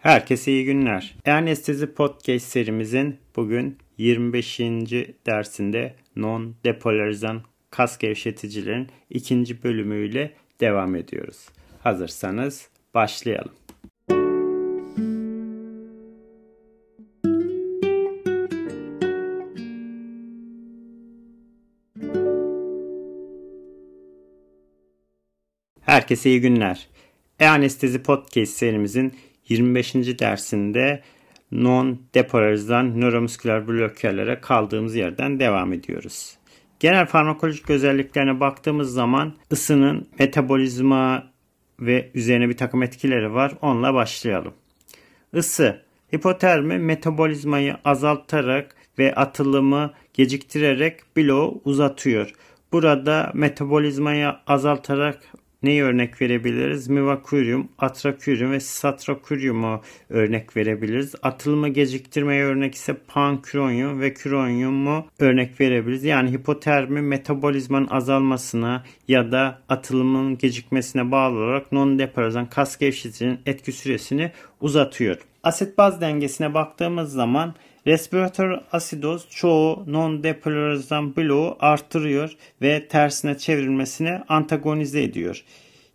Herkese iyi günler. Anestezi Podcast serimizin bugün 25. dersinde non-depolarizan kas gevşeticilerin ikinci bölümüyle devam ediyoruz. Hazırsanız başlayalım. Herkese iyi günler. E-Anestezi Podcast serimizin 25. dersinde non-depolarizan nöromusküler blokerlere kaldığımız yerden devam ediyoruz. Genel farmakolojik özelliklerine baktığımız zaman ısının metabolizma ve üzerine bir takım etkileri var. Onunla başlayalım. Isı, hipotermi metabolizmayı azaltarak ve atılımı geciktirerek bloğu uzatıyor. Burada metabolizmayı azaltarak neyi örnek verebiliriz? Mivakurium, atrakurium ve satrakurium'u örnek verebiliriz. Atılımı geciktirmeye örnek ise panküronyum ve küronyumu örnek verebiliriz. Yani hipotermi metabolizmanın azalmasına ya da atılımın gecikmesine bağlı olarak non-deporizan kas gevşeticinin etki süresini uzatıyor. Asit baz dengesine baktığımız zaman Respiratör asidoz çoğu non-depolarizan bloğu artırıyor ve tersine çevrilmesini antagonize ediyor.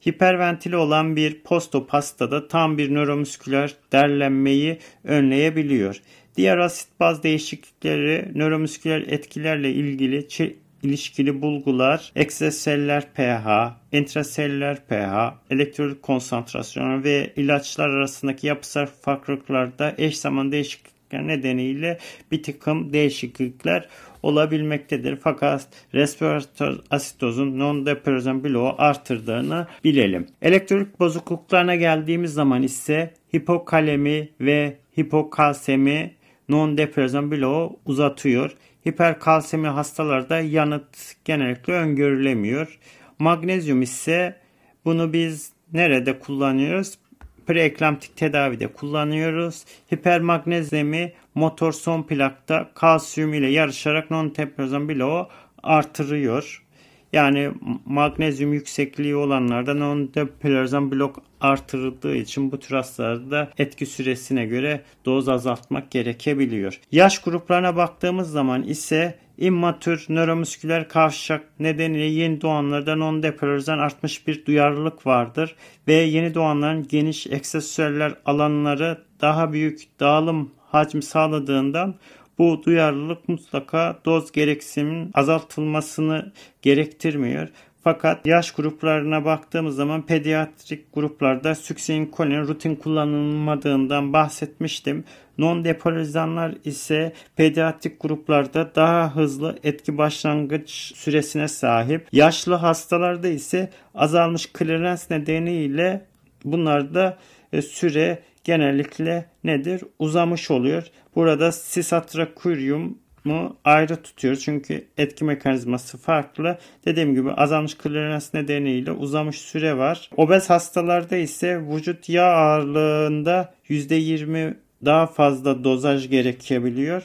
Hiperventili olan bir postop hastada tam bir nöromüsküler derlenmeyi önleyebiliyor. Diğer asit baz değişiklikleri nöromüsküler etkilerle ilgili ilişkili bulgular, ekstraseller pH, intraseller pH, elektrolit konsantrasyonu ve ilaçlar arasındaki yapısal farklılıklarda eş zaman değişiklik nedeniyle bir takım değişiklikler olabilmektedir. Fakat respiratör asitozun non-depresyon bloğu artırdığını bilelim. Elektrolit bozukluklarına geldiğimiz zaman ise hipokalemi ve hipokalsemi non-depresyon bloğu uzatıyor. Hiperkalsemi hastalarda yanıt genellikle öngörülemiyor. Magnezyum ise bunu biz nerede kullanıyoruz? Preeklamtik tedavide kullanıyoruz. Hipermagnezyemi motor son plakta kalsiyum ile yarışarak non-teplozan bloğu artırıyor. Yani magnezyum yüksekliği olanlarda non-depolarizan blok artırıldığı için bu tür hastalarda etki süresine göre doz azaltmak gerekebiliyor. Yaş gruplarına baktığımız zaman ise immatür nöromüsküler kavşak nedeniyle yeni doğanlarda non-depolarizan artmış bir duyarlılık vardır ve yeni doğanların geniş ekstrasüller alanları daha büyük dağılım hacmi sağladığından bu duyarlılık mutlaka doz gereksimin azaltılmasını gerektirmiyor. Fakat yaş gruplarına baktığımız zaman pediatrik gruplarda süksinkolin rutin kullanılmadığından bahsetmiştim. Non-depolarizanlar ise pediatrik gruplarda daha hızlı etki başlangıç süresine sahip. Yaşlı hastalarda ise azalmış klirens nedeniyle bunlarda e, süre genellikle nedir? Uzamış oluyor. Burada sisatrakuryum mu ayrı tutuyoruz. Çünkü etki mekanizması farklı. Dediğim gibi azalmış klirens nedeniyle uzamış süre var. Obez hastalarda ise vücut yağ ağırlığında %20 daha fazla dozaj gerekebiliyor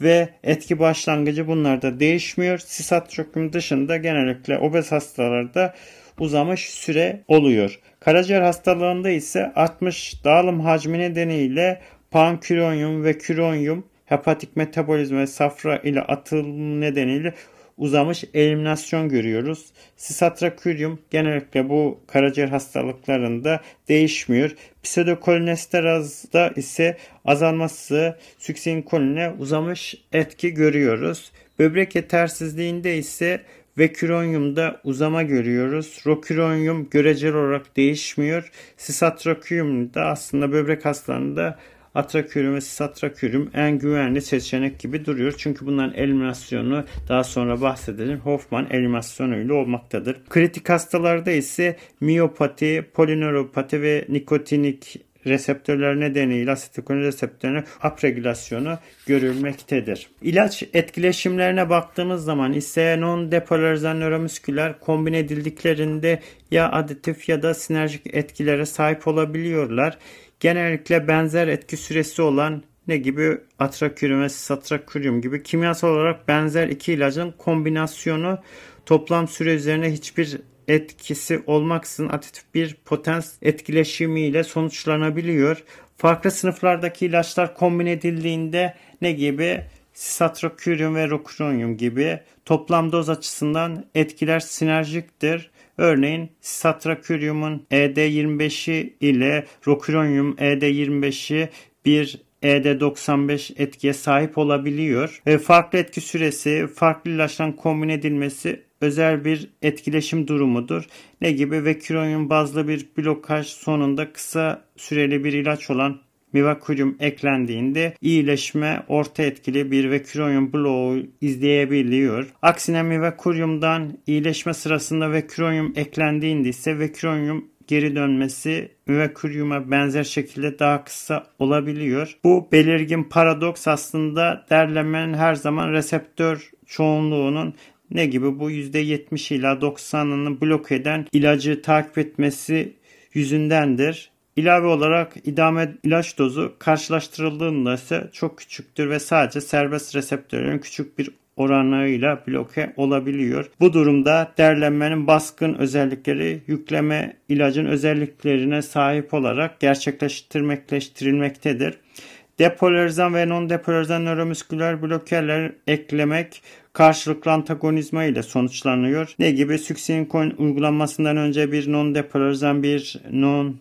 ve etki başlangıcı bunlarda değişmiyor. Sisatrokum dışında genellikle obez hastalarda uzamış süre oluyor. Karaciğer hastalığında ise 60 dağılım hacmi nedeniyle panküronyum ve küronyum hepatik metabolizma ve safra ile atılım nedeniyle uzamış eliminasyon görüyoruz. Sisatraküryum genellikle bu karaciğer hastalıklarında değişmiyor. Pseudokolinesterazda ise azalması süksinkoline uzamış etki görüyoruz. Böbrek yetersizliğinde ise Veküronyumda uzama görüyoruz. Roküronyum göreceli olarak değişmiyor. Sisatrakyumda aslında böbrek hastalarında atrakürüm ve sisatrakürüm en güvenli seçenek gibi duruyor. Çünkü bunların eliminasyonu daha sonra bahsedelim. Hoffman eliminasyonuyla olmaktadır. Kritik hastalarda ise miyopati, polinöropati ve nikotinik reseptörler nedeniyle asetilkolin reseptörünün upregülasyonu görülmektedir. İlaç etkileşimlerine baktığımız zaman ise non-depolarizan nöromüsküler kombin edildiklerinde ya aditif ya da sinerjik etkilere sahip olabiliyorlar. Genellikle benzer etki süresi olan ne gibi atrakürüm ve satrakürüm gibi kimyasal olarak benzer iki ilacın kombinasyonu toplam süre üzerine hiçbir etkisi olmaksızın aditif bir potans etkileşimiyle sonuçlanabiliyor. Farklı sınıflardaki ilaçlar kombin edildiğinde ne gibi? Sisatroküryum ve roküronyum gibi toplam doz açısından etkiler sinerjiktir. Örneğin Sisatrakyrium'un ED25'i ile Rocuronium ED25'i bir ED95 etkiye sahip olabiliyor. E, farklı etki süresi, farklı ilaçtan kombin edilmesi özel bir etkileşim durumudur. Ne gibi? Vekironyum bazlı bir blokaj sonunda kısa süreli bir ilaç olan Mivakurium eklendiğinde iyileşme orta etkili bir Vekironyum bloğu izleyebiliyor. Aksine Mivakurium'dan iyileşme sırasında Vekironyum eklendiğinde ise Vekironyum geri dönmesi Mivakurium'a benzer şekilde daha kısa olabiliyor. Bu belirgin paradoks aslında derlemenin her zaman reseptör çoğunluğunun ne gibi bu %70 ila 90'ını blok eden ilacı takip etmesi yüzündendir. İlave olarak idame ilaç dozu karşılaştırıldığında ise çok küçüktür ve sadece serbest reseptörlerin küçük bir oranıyla bloke olabiliyor. Bu durumda derlenmenin baskın özellikleri yükleme ilacın özelliklerine sahip olarak gerçekleştirmekleştirilmektedir. Depolarizan ve non-depolarizan nöromüsküler blokerler eklemek karşılıklı antagonizma ile sonuçlanıyor. Ne gibi? Succinylcholine uygulanmasından önce bir non-depolarizan bir non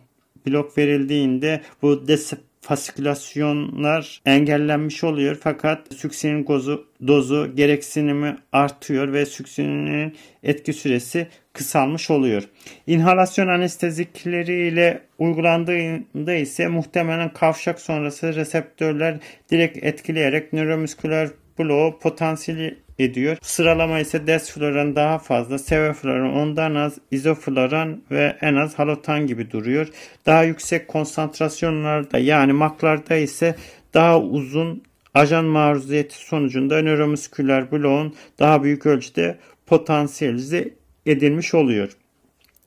blok verildiğinde bu desfasikülasyonlar engellenmiş oluyor fakat süksinin dozu, dozu gereksinimi artıyor ve süksinin etki süresi kısalmış oluyor. İnhalasyon anestezikleri ile uygulandığında ise muhtemelen kavşak sonrası reseptörler direkt etkileyerek nöromüsküler bloğu potansiyeli ediyor. Sıralama ise desfloran daha fazla, sevofloran ondan az, izofloran ve en az halotan gibi duruyor. Daha yüksek konsantrasyonlarda yani maklarda ise daha uzun ajan maruziyeti sonucunda nöromüsküler bloğun daha büyük ölçüde potansiyelize edilmiş oluyor.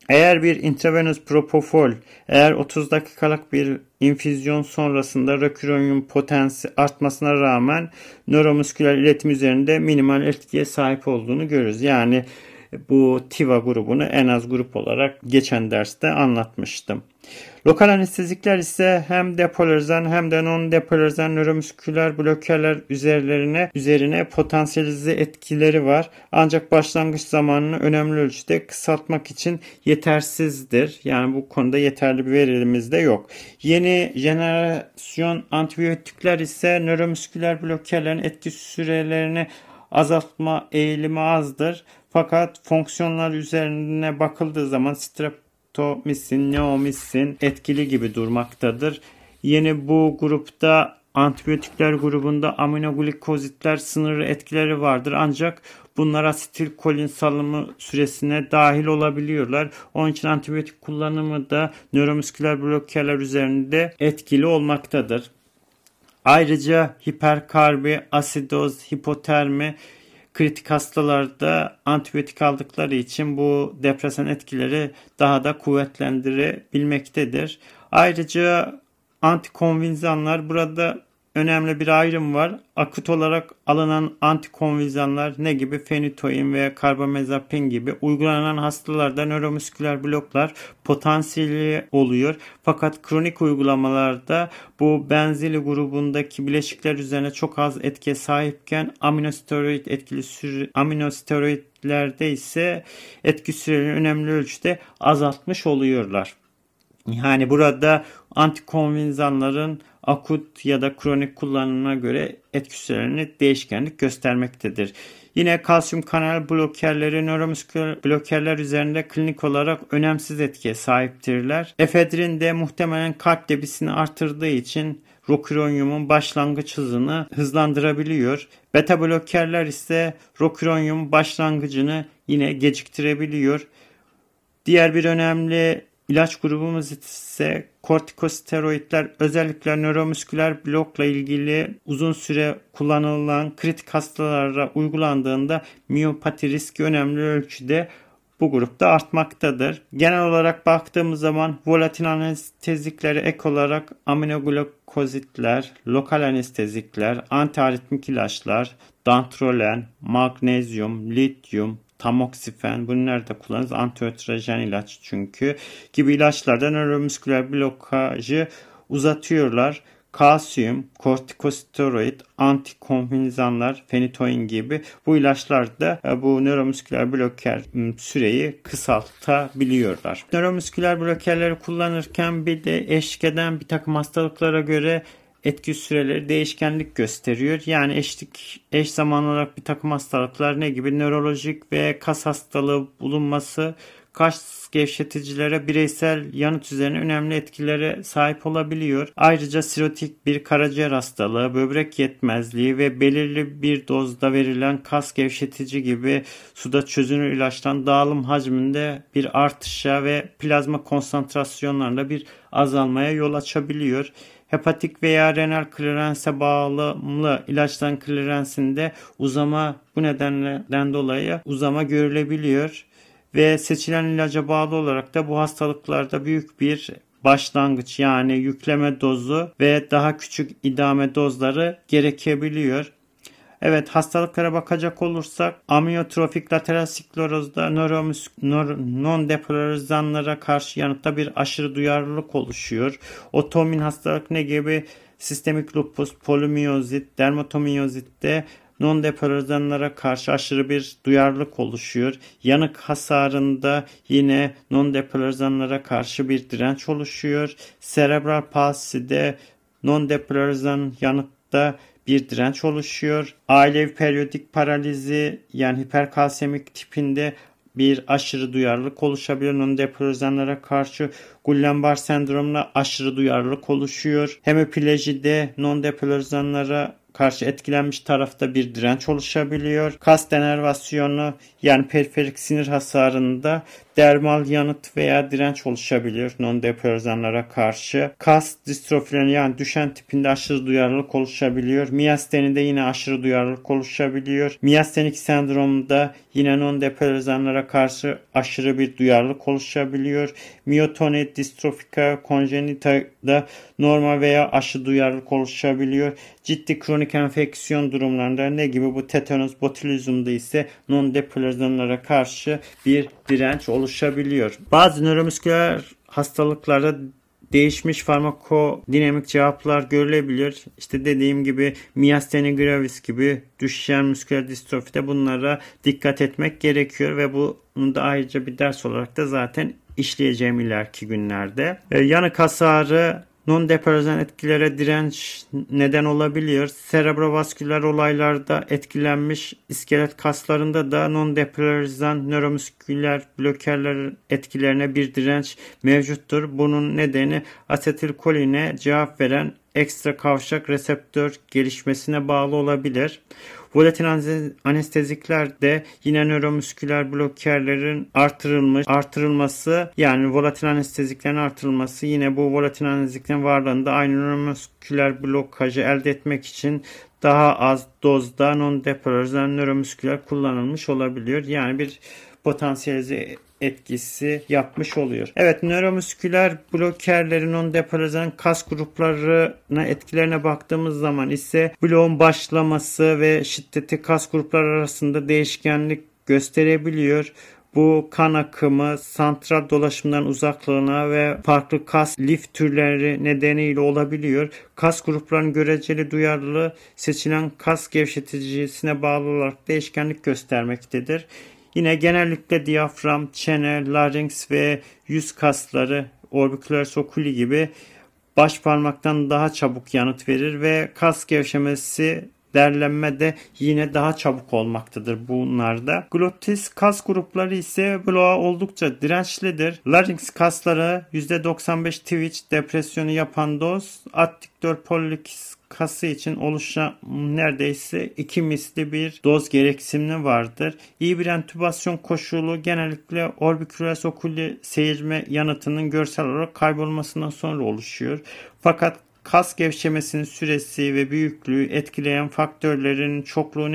Eğer bir intravenöz propofol, eğer 30 dakikalık bir infüzyon sonrasında raküronyum potensi artmasına rağmen nöromusküler iletim üzerinde minimal etkiye sahip olduğunu görürüz. Yani bu TIVA grubunu en az grup olarak geçen derste anlatmıştım. Lokal anestezikler ise hem depolarizan hem de non depolarizan nöromüsküler blokerler üzerlerine üzerine potansiyelize etkileri var. Ancak başlangıç zamanını önemli ölçüde kısaltmak için yetersizdir. Yani bu konuda yeterli bir verimiz de yok. Yeni jenerasyon antibiyotikler ise nöromüsküler blokerlerin etki sürelerini azaltma eğilimi azdır. Fakat fonksiyonlar üzerine bakıldığı zaman strep streptomisin, neomisin etkili gibi durmaktadır. Yeni bu grupta antibiyotikler grubunda aminoglikozitler sınırlı etkileri vardır. Ancak bunlar asetilkolin salımı süresine dahil olabiliyorlar. Onun için antibiyotik kullanımı da nöromüsküler blokerler üzerinde etkili olmaktadır. Ayrıca hiperkarbi, asidoz, hipotermi kritik hastalarda antibiyotik aldıkları için bu depresan etkileri daha da kuvvetlendirebilmektedir. Ayrıca antikonvinzanlar burada önemli bir ayrım var. Akut olarak alınan antikonvizanlar ne gibi fenitoin ve karbamazepin gibi uygulanan hastalarda nöromüsküler bloklar potansiyeli oluyor. Fakat kronik uygulamalarda bu benzili grubundaki bileşikler üzerine çok az etkiye sahipken aminosteroid etkili sürü, aminosteroidlerde ise etki sürelerini önemli ölçüde azaltmış oluyorlar. Yani burada antikonvinzanların akut ya da kronik kullanımına göre etkislerini değişkenlik göstermektedir. Yine kalsiyum kanal blokerleri nöromüsküler blokerler üzerinde klinik olarak önemsiz etkiye sahiptirler. Efedrin de muhtemelen kalp debisini artırdığı için roküronyumun başlangıç hızını hızlandırabiliyor. Beta blokerler ise roküronyum başlangıcını yine geciktirebiliyor. Diğer bir önemli İlaç grubumuz ise kortikosteroidler özellikle nöromüsküler blokla ilgili uzun süre kullanılan kritik hastalara uygulandığında miyopati riski önemli ölçüde bu grupta artmaktadır. Genel olarak baktığımız zaman volatil anesteziklere ek olarak aminoglukozitler, lokal anestezikler, antiaritmik ilaçlar, dantrolen, magnezyum, lityum, tamoksifen bunlar da kullanırız. Antiöstrojen ilaç çünkü gibi ilaçlarda nöromüsküler blokajı uzatıyorlar kalsiyum, kortikosteroid, antikonfinizanlar, fenitoin gibi bu ilaçlar da e, bu nöromüsküler bloker süreyi kısaltabiliyorlar. Nöromüsküler blokerleri kullanırken bir de eşlik eden bir takım hastalıklara göre etki süreleri değişkenlik gösteriyor. Yani eşlik eş zamanlı olarak bir takım hastalıklar ne gibi nörolojik ve kas hastalığı bulunması kas gevşeticilere bireysel yanıt üzerine önemli etkilere sahip olabiliyor. Ayrıca sirotik bir karaciğer hastalığı, böbrek yetmezliği ve belirli bir dozda verilen kas gevşetici gibi suda çözünür ilaçtan dağılım hacminde bir artışa ve plazma konsantrasyonlarında bir azalmaya yol açabiliyor. Hepatik veya renal klerense bağımlı ilaçtan klirensinde uzama bu nedenden dolayı uzama görülebiliyor ve seçilen ilaca bağlı olarak da bu hastalıklarda büyük bir başlangıç yani yükleme dozu ve daha küçük idame dozları gerekebiliyor. Evet hastalıklara bakacak olursak amyotrofik lateral sklerozda non-depolarizanlara karşı yanıtta bir aşırı duyarlılık oluşuyor. Otomin hastalık ne gibi sistemik lupus, polimiozit, dermatomiyozitte non-depolarizanlara karşı aşırı bir duyarlılık oluşuyor. Yanık hasarında yine non-depolarizanlara karşı bir direnç oluşuyor. Cerebral palside non-depolarizan yanıtta bir direnç oluşuyor. Ailevi periyodik paralizi yani hiperkalsemik tipinde bir aşırı duyarlılık oluşabiliyor. Non-depolarizanlara karşı Guillain-Barré sendromuna aşırı duyarlılık oluşuyor. Hemopilejide non-depolarizanlara karşı etkilenmiş tarafta bir direnç oluşabiliyor. Kas denervasyonu yani periferik sinir hasarında dermal yanıt veya direnç oluşabiliyor non-depolarizanlara karşı. Kas distrofilerine yani düşen tipinde aşırı duyarlılık oluşabiliyor. Miyastenide yine aşırı duyarlılık oluşabiliyor. Miyastenik sendromda yine non-depolarizanlara karşı aşırı bir duyarlılık oluşabiliyor. Miyotoni distrofika congenita'da normal veya aşırı duyarlılık oluşabiliyor. Ciddi kronik enfeksiyon durumlarında ne gibi bu tetanus botulizmda ise non-depolarizanlara karşı bir direnç oluşabiliyor. Bazı nöromüsküler hastalıklarda değişmiş farmakodinamik cevaplar görülebilir. İşte dediğim gibi miastenia gravis gibi düşen müsküler distrofide bunlara dikkat etmek gerekiyor ve bunu da ayrıca bir ders olarak da zaten işleyeceğim ileriki günlerde. Ee, yanık hasarı non-depolarizan etkilere direnç neden olabiliyor. Serebrovasküler olaylarda etkilenmiş iskelet kaslarında da non-depolarizan nöromüsküler blokerlerin etkilerine bir direnç mevcuttur. Bunun nedeni asetilkoline cevap veren ekstra kavşak reseptör gelişmesine bağlı olabilir. Volatil anestezikler de yine nöromüsküler blokerlerin artırılmış artırılması yani volatil anesteziklerin artırılması yine bu volatil anesteziklerin varlığında aynı nöromüsküler blokajı elde etmek için daha az dozda non-depolarizan nöromüsküler kullanılmış olabiliyor. Yani bir potansiyelize etkisi yapmış oluyor. Evet nöromüsküler blokerlerin on depolarizan kas gruplarına etkilerine baktığımız zaman ise bloğun başlaması ve şiddeti kas grupları arasında değişkenlik gösterebiliyor. Bu kan akımı santral dolaşımdan uzaklığına ve farklı kas lif türleri nedeniyle olabiliyor. Kas gruplarının göreceli duyarlılığı seçilen kas gevşeticisine bağlı olarak değişkenlik göstermektedir. Yine genellikle diyafram, çene, larynx ve yüz kasları orbicularis oculi gibi baş parmaktan daha çabuk yanıt verir ve kas gevşemesi derlenme de yine daha çabuk olmaktadır bunlarda. Gluteus kas grupları ise bloğa oldukça dirençlidir. Larynx kasları %95 twitch depresyonu yapan doz, adduktör pollicis kası için oluşan neredeyse iki misli bir doz gereksinimi vardır. İyi bir entübasyon koşulu genellikle orbicularis oculi seyirme yanıtının görsel olarak kaybolmasından sonra oluşuyor. Fakat kas gevşemesinin süresi ve büyüklüğü etkileyen faktörlerin çokluğu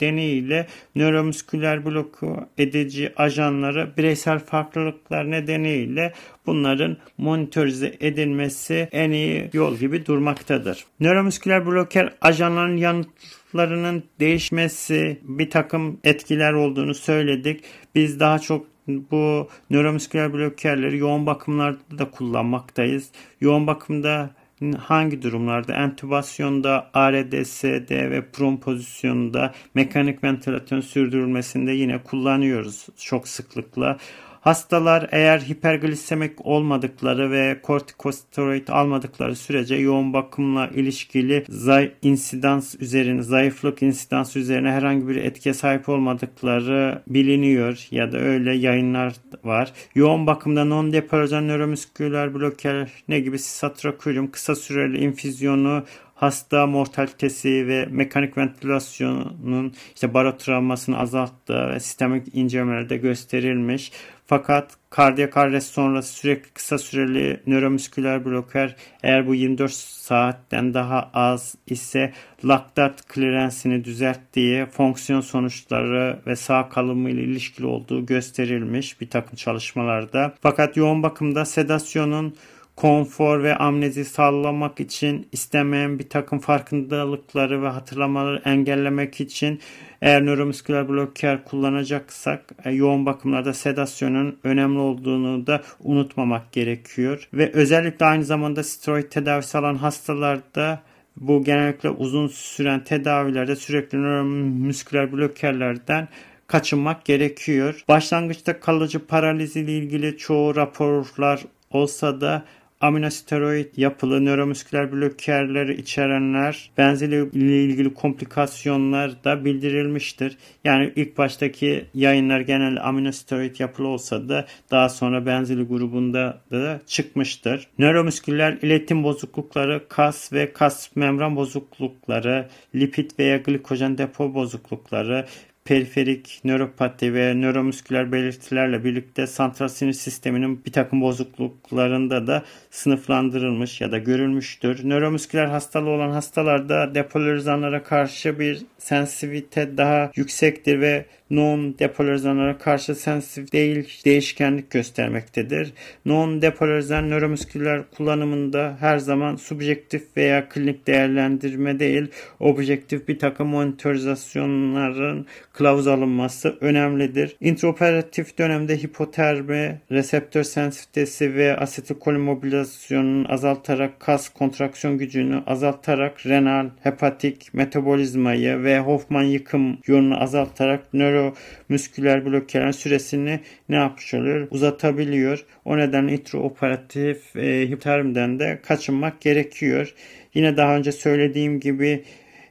nedeniyle nöromüsküler bloku edici ajanları bireysel farklılıklar nedeniyle bunların monitörize edilmesi en iyi yol gibi durmaktadır. Nöromüsküler bloker ajanların yanıt bozukluklarının değişmesi bir takım etkiler olduğunu söyledik. Biz daha çok bu nöromusküler blokerleri yoğun bakımlarda da kullanmaktayız. Yoğun bakımda hangi durumlarda entübasyonda, ARDS'de ve prom pozisyonunda mekanik ventilasyon sürdürülmesinde yine kullanıyoruz çok sıklıkla. Hastalar eğer hiperglisemik olmadıkları ve kortikosteroid almadıkları sürece yoğun bakımla ilişkili zay insidans üzerine, zayıflık insidans üzerine herhangi bir etkiye sahip olmadıkları biliniyor ya da öyle yayınlar var. Yoğun bakımda non-deporizan nöromüsküler bloker ne gibi sisatrakuryum kısa süreli infüzyonu hasta mortalitesi ve mekanik ventilasyonun işte barotravmasını azalttığı ve sistemik incelemelerde gösterilmiş. Fakat kardiyak arrest sonrası sürekli kısa süreli nöromüsküler bloker eğer bu 24 saatten daha az ise laktat klirensini düzelttiği fonksiyon sonuçları ve sağ kalımı ile ilişkili olduğu gösterilmiş bir takım çalışmalarda. Fakat yoğun bakımda sedasyonun konfor ve amnezi sağlamak için istemeyen bir takım farkındalıkları ve hatırlamaları engellemek için eğer nöromusküler bloker kullanacaksak e, yoğun bakımlarda sedasyonun önemli olduğunu da unutmamak gerekiyor. Ve özellikle aynı zamanda steroid tedavisi alan hastalarda bu genellikle uzun süren tedavilerde sürekli nöromusküler blokerlerden kaçınmak gerekiyor. Başlangıçta kalıcı paraliz ile ilgili çoğu raporlar olsa da aminosteroid yapılı nöromüsküler blokerleri içerenler benzeri ile ilgili komplikasyonlar da bildirilmiştir. Yani ilk baştaki yayınlar genel aminosteroid yapılı olsa da daha sonra benzeri grubunda da çıkmıştır. Nöromüsküler iletim bozuklukları, kas ve kas membran bozuklukları, lipid veya glikojen depo bozuklukları, periferik nöropati ve nöromüsküler belirtilerle birlikte santral sinir sisteminin bir takım bozukluklarında da sınıflandırılmış ya da görülmüştür. Nöromüsküler hastalığı olan hastalarda depolarizanlara karşı bir sensitivite daha yüksektir ve non-depolarizanlara karşı sensitif değil değişkenlik göstermektedir. Non-depolarizan nöromüsküler kullanımında her zaman subjektif veya klinik değerlendirme değil, objektif bir takım monitorizasyonların kılavuz alınması önemlidir. Intraoperatif dönemde hipotermi, reseptör sensitivitesi ve asetilkolin mobilizasyonunu azaltarak kas kontraksiyon gücünü azaltarak renal, hepatik metabolizmayı ve Hoffman yıkım yolunu azaltarak nöromüsküler blokörlerin süresini ne yapmış oluyor? Uzatabiliyor. O nedenle intraoperatif e, hipotermiden de kaçınmak gerekiyor. Yine daha önce söylediğim gibi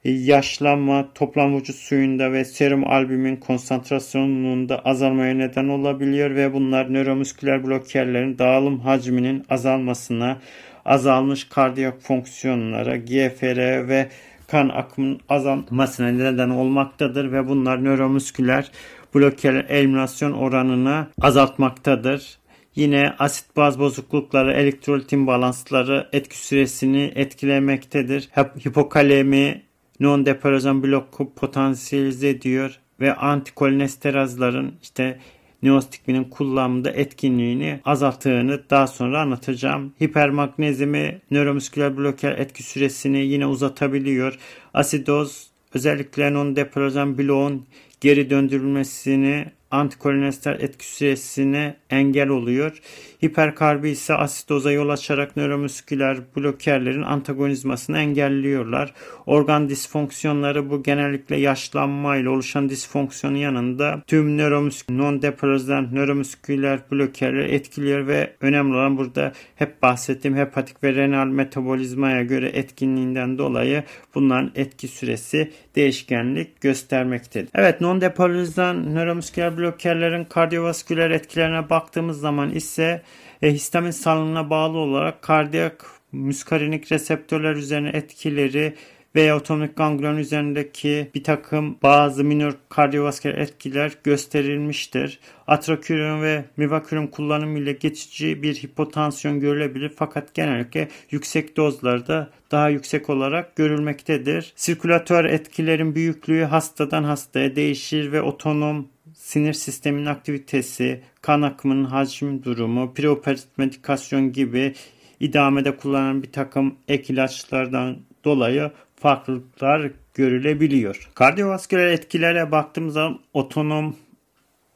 yaşlanma, toplam vücut suyunda ve serum albümin konsantrasyonunda azalmaya neden olabiliyor ve bunlar nöromüsküler blokerlerin dağılım hacminin azalmasına, azalmış kardiyak fonksiyonlara, GFR ve kan akımının azalmasına neden olmaktadır ve bunlar nöromüsküler bloker eliminasyon oranını azaltmaktadır. Yine asit baz bozuklukları, elektrolit imbalansları etki süresini etkilemektedir. Hipokalemi, non-deporizan bloku potansiyelize ediyor ve antikolesterazların işte neostigminin kullanımında etkinliğini azalttığını daha sonra anlatacağım. Hipermagnezyumi nöromüsküler bloker etki süresini yine uzatabiliyor. Asidoz özellikle non-deporizan bloğun geri döndürülmesini antikolester etki süresine engel oluyor. Hiperkarbi ise asidoza yol açarak nöromüsküler blokerlerin antagonizmasını engelliyorlar. Organ disfonksiyonları bu genellikle yaşlanma ile oluşan disfonksiyonun yanında tüm nöromüsküler, non-depolarizan nöromüsküler blokerleri etkiliyor ve önemli olan burada hep bahsettiğim hepatik ve renal metabolizmaya göre etkinliğinden dolayı bunların etki süresi değişkenlik göstermektedir. Evet non-depolarizan nöromüsküler blokerlerin kardiyovasküler etkilerine baktığımız zaman ise e, histamin salınımına bağlı olarak kardiyak müskarinik reseptörler üzerine etkileri veya otonomik ganglion üzerindeki bir takım bazı minor kardiyovasküler etkiler gösterilmiştir. Atrakürüm ve mivakürüm kullanımı ile geçici bir hipotansiyon görülebilir fakat genellikle yüksek dozlarda daha yüksek olarak görülmektedir. Sirkülatör etkilerin büyüklüğü hastadan hastaya değişir ve otonom sinir sisteminin aktivitesi, kan akımının hacim durumu, preoperatif medikasyon gibi idamede kullanılan bir takım ek ilaçlardan dolayı farklılıklar görülebiliyor. Kardiyovasküler etkilere baktığımız zaman otonom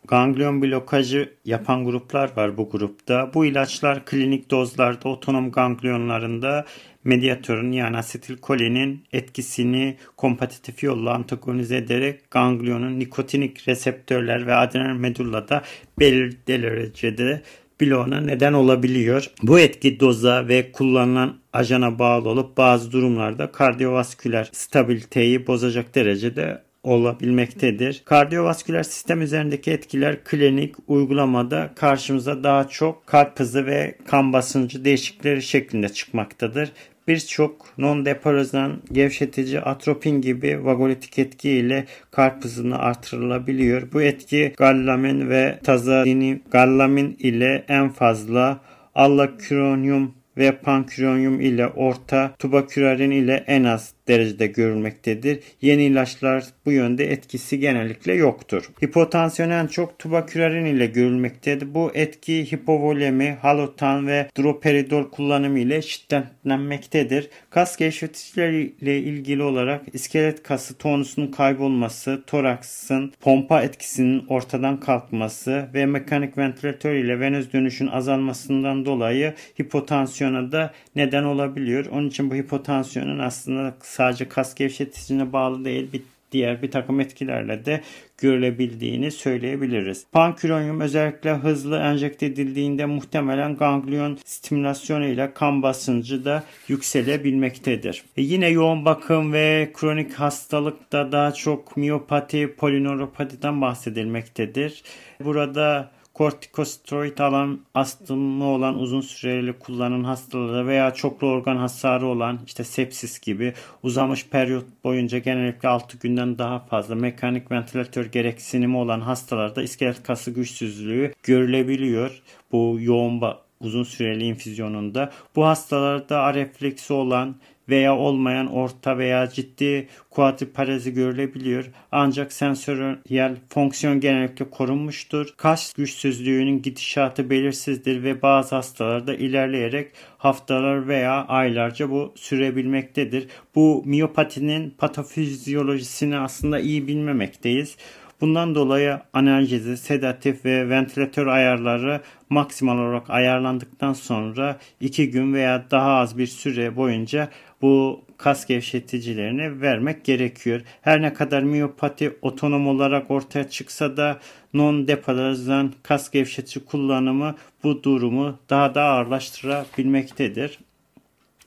ganglion blokajı yapan gruplar var bu grupta. Bu ilaçlar klinik dozlarda otonom ganglionlarında medyatörün yani asetilkolinin etkisini kompetitif yolla antagonize ederek ganglionun nikotinik reseptörler ve adrenal medullada belirli derecede bloğuna neden olabiliyor. Bu etki doza ve kullanılan ajana bağlı olup bazı durumlarda kardiyovasküler stabiliteyi bozacak derecede olabilmektedir. Kardiyovasküler sistem üzerindeki etkiler klinik uygulamada karşımıza daha çok kalp hızı ve kan basıncı değişiklikleri şeklinde çıkmaktadır. Birçok non-deporizan gevşetici atropin gibi vagolitik etki ile kalp hızını artırılabiliyor. Bu etki gallamin ve tazadini gallamin ile en fazla allaküronyum ve panküronyum ile orta, tubakürarin ile en az derecede görülmektedir. Yeni ilaçlar bu yönde etkisi genellikle yoktur. Hipotansiyon en çok tubakürarin ile görülmektedir. Bu etki hipovolemi, halotan ve droperidol kullanımı ile şiddetlenmektedir. Kas gevşeticileri ile ilgili olarak iskelet kası tonusunun kaybolması, toraksın pompa etkisinin ortadan kalkması ve mekanik ventilatör ile venöz dönüşün azalmasından dolayı hipotansiyona da neden olabiliyor. Onun için bu hipotansiyonun aslında sadece kas gevşeticine bağlı değil bir diğer bir takım etkilerle de görülebildiğini söyleyebiliriz. Panküronyum özellikle hızlı enjekte edildiğinde muhtemelen ganglion stimülasyonu ile kan basıncı da yükselebilmektedir. E yine yoğun bakım ve kronik hastalıkta daha çok miyopati, polineuropatiden bahsedilmektedir. Burada kortikosteroid alan astımı olan uzun süreli kullanan hastalarda veya çoklu organ hasarı olan işte sepsis gibi uzamış periyot boyunca genellikle 6 günden daha fazla mekanik ventilatör gereksinimi olan hastalarda iskelet kası güçsüzlüğü görülebiliyor. Bu yoğun uzun süreli infüzyonunda. Bu hastalarda refleksi olan veya olmayan orta veya ciddi kuadriparezi görülebiliyor. Ancak sensöriyel fonksiyon genellikle korunmuştur. Kas güçsüzlüğünün gidişatı belirsizdir ve bazı hastalarda ilerleyerek haftalar veya aylarca bu sürebilmektedir. Bu miyopatinin patofizyolojisini aslında iyi bilmemekteyiz. Bundan dolayı analjezi, sedatif ve ventilatör ayarları maksimal olarak ayarlandıktan sonra 2 gün veya daha az bir süre boyunca bu kas gevşeticilerini vermek gerekiyor. Her ne kadar miyopati otonom olarak ortaya çıksa da non depolarizan kas gevşetici kullanımı bu durumu daha da ağırlaştırabilmektedir.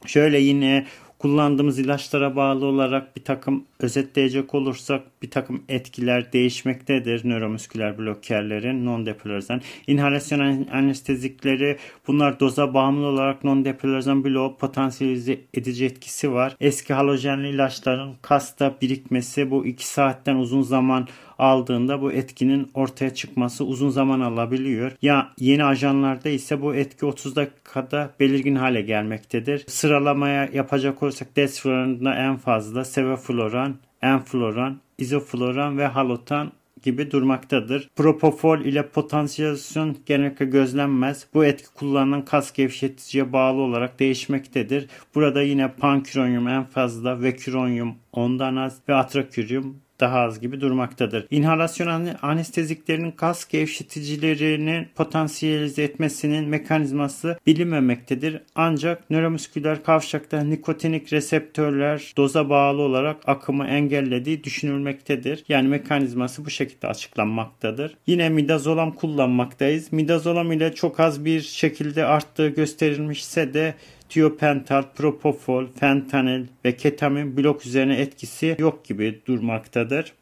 Şöyle yine kullandığımız ilaçlara bağlı olarak bir takım özetleyecek olursak bir takım etkiler değişmektedir nöromüsküler blokerlerin non-depolarizan. İnhalasyon anestezikleri bunlar doza bağımlı olarak non-depolarizan bloğu potansiyelize edici etkisi var. Eski halojenli ilaçların kasta birikmesi bu 2 saatten uzun zaman aldığında bu etkinin ortaya çıkması uzun zaman alabiliyor. Ya yeni ajanlarda ise bu etki 30 dakikada belirgin hale gelmektedir. Sıralamaya yapacak olursak desfloranında en fazla sevofloran, enfloran, izofloran ve halotan gibi durmaktadır. Propofol ile potansiyasyon genellikle gözlenmez. Bu etki kullanılan kas gevşeticiye bağlı olarak değişmektedir. Burada yine panküronyum en fazla, veküronyum ondan az ve atrakürüm daha az gibi durmaktadır. İnhalasyon anesteziklerinin kas gevşeticilerini potansiyelize etmesinin mekanizması bilinmemektedir. Ancak nöromüsküler kavşakta nikotinik reseptörler doza bağlı olarak akımı engellediği düşünülmektedir. Yani mekanizması bu şekilde açıklanmaktadır. Yine midazolam kullanmaktayız. Midazolam ile çok az bir şekilde arttığı gösterilmişse de tiopental, propofol, fentanil ve ketamin blok üzerine etkisi yok gibi durmaktadır.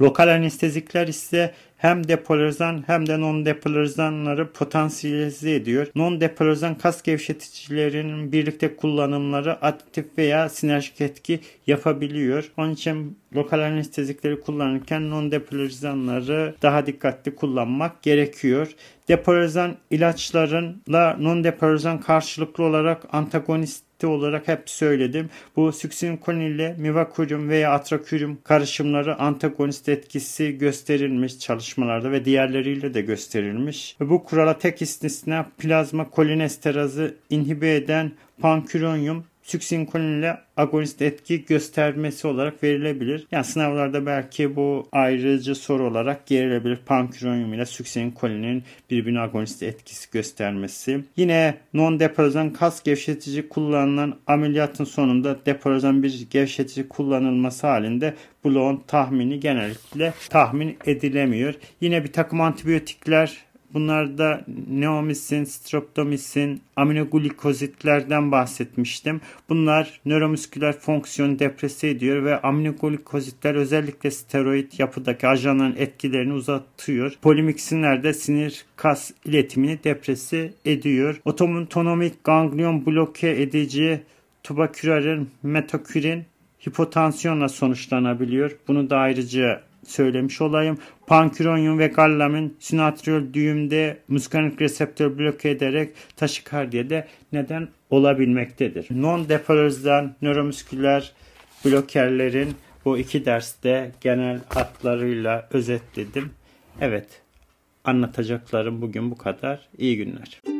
Lokal anestezikler ise hem depolarizan hem de non-depolarizanları potansiyelize ediyor. Non-depolarizan kas gevşeticilerinin birlikte kullanımları adaptif veya sinerjik etki yapabiliyor. Onun için lokal anestezikleri kullanırken non-depolarizanları daha dikkatli kullanmak gerekiyor. Depolarizan ilaçlarınla non-depolarizan karşılıklı olarak antagonist olarak hep söyledim. Bu süksinkolin ile mivakurium veya atrakurium karışımları antagonist etkisi gösterilmiş çalışmalarda ve diğerleriyle de gösterilmiş. Ve bu kurala tek istisna plazma kolinesterazı inhibe eden panküronyum süksinkolin ile agonist etki göstermesi olarak verilebilir. Yani sınavlarda belki bu ayrıcı soru olarak gerilebilir. Panküronyum ile süksinkolinin birbirine agonist etkisi göstermesi. Yine non-deporizan kas gevşetici kullanılan ameliyatın sonunda deporizan bir gevşetici kullanılması halinde bloğun tahmini genellikle tahmin edilemiyor. Yine bir takım antibiyotikler Bunlarda neomisin, streptomisin, aminoglikozitlerden bahsetmiştim. Bunlar nöromüsküler fonksiyonu deprese ediyor ve aminoglikozitler özellikle steroid yapıdaki ajanların etkilerini uzatıyor. Polimiksinler de sinir kas iletimini deprese ediyor. Otonomik ganglion bloke edici tubakürerin metokürin hipotansiyonla sonuçlanabiliyor. Bunu da ayrıca söylemiş olayım. Panküronyum ve gallamin sinatriol düğümde muskanik reseptör bloke ederek taşikardiyede neden olabilmektedir. Non-depolarizan nöromüsküler blokerlerin bu iki derste genel hatlarıyla özetledim. Evet, anlatacaklarım bugün bu kadar. İyi günler.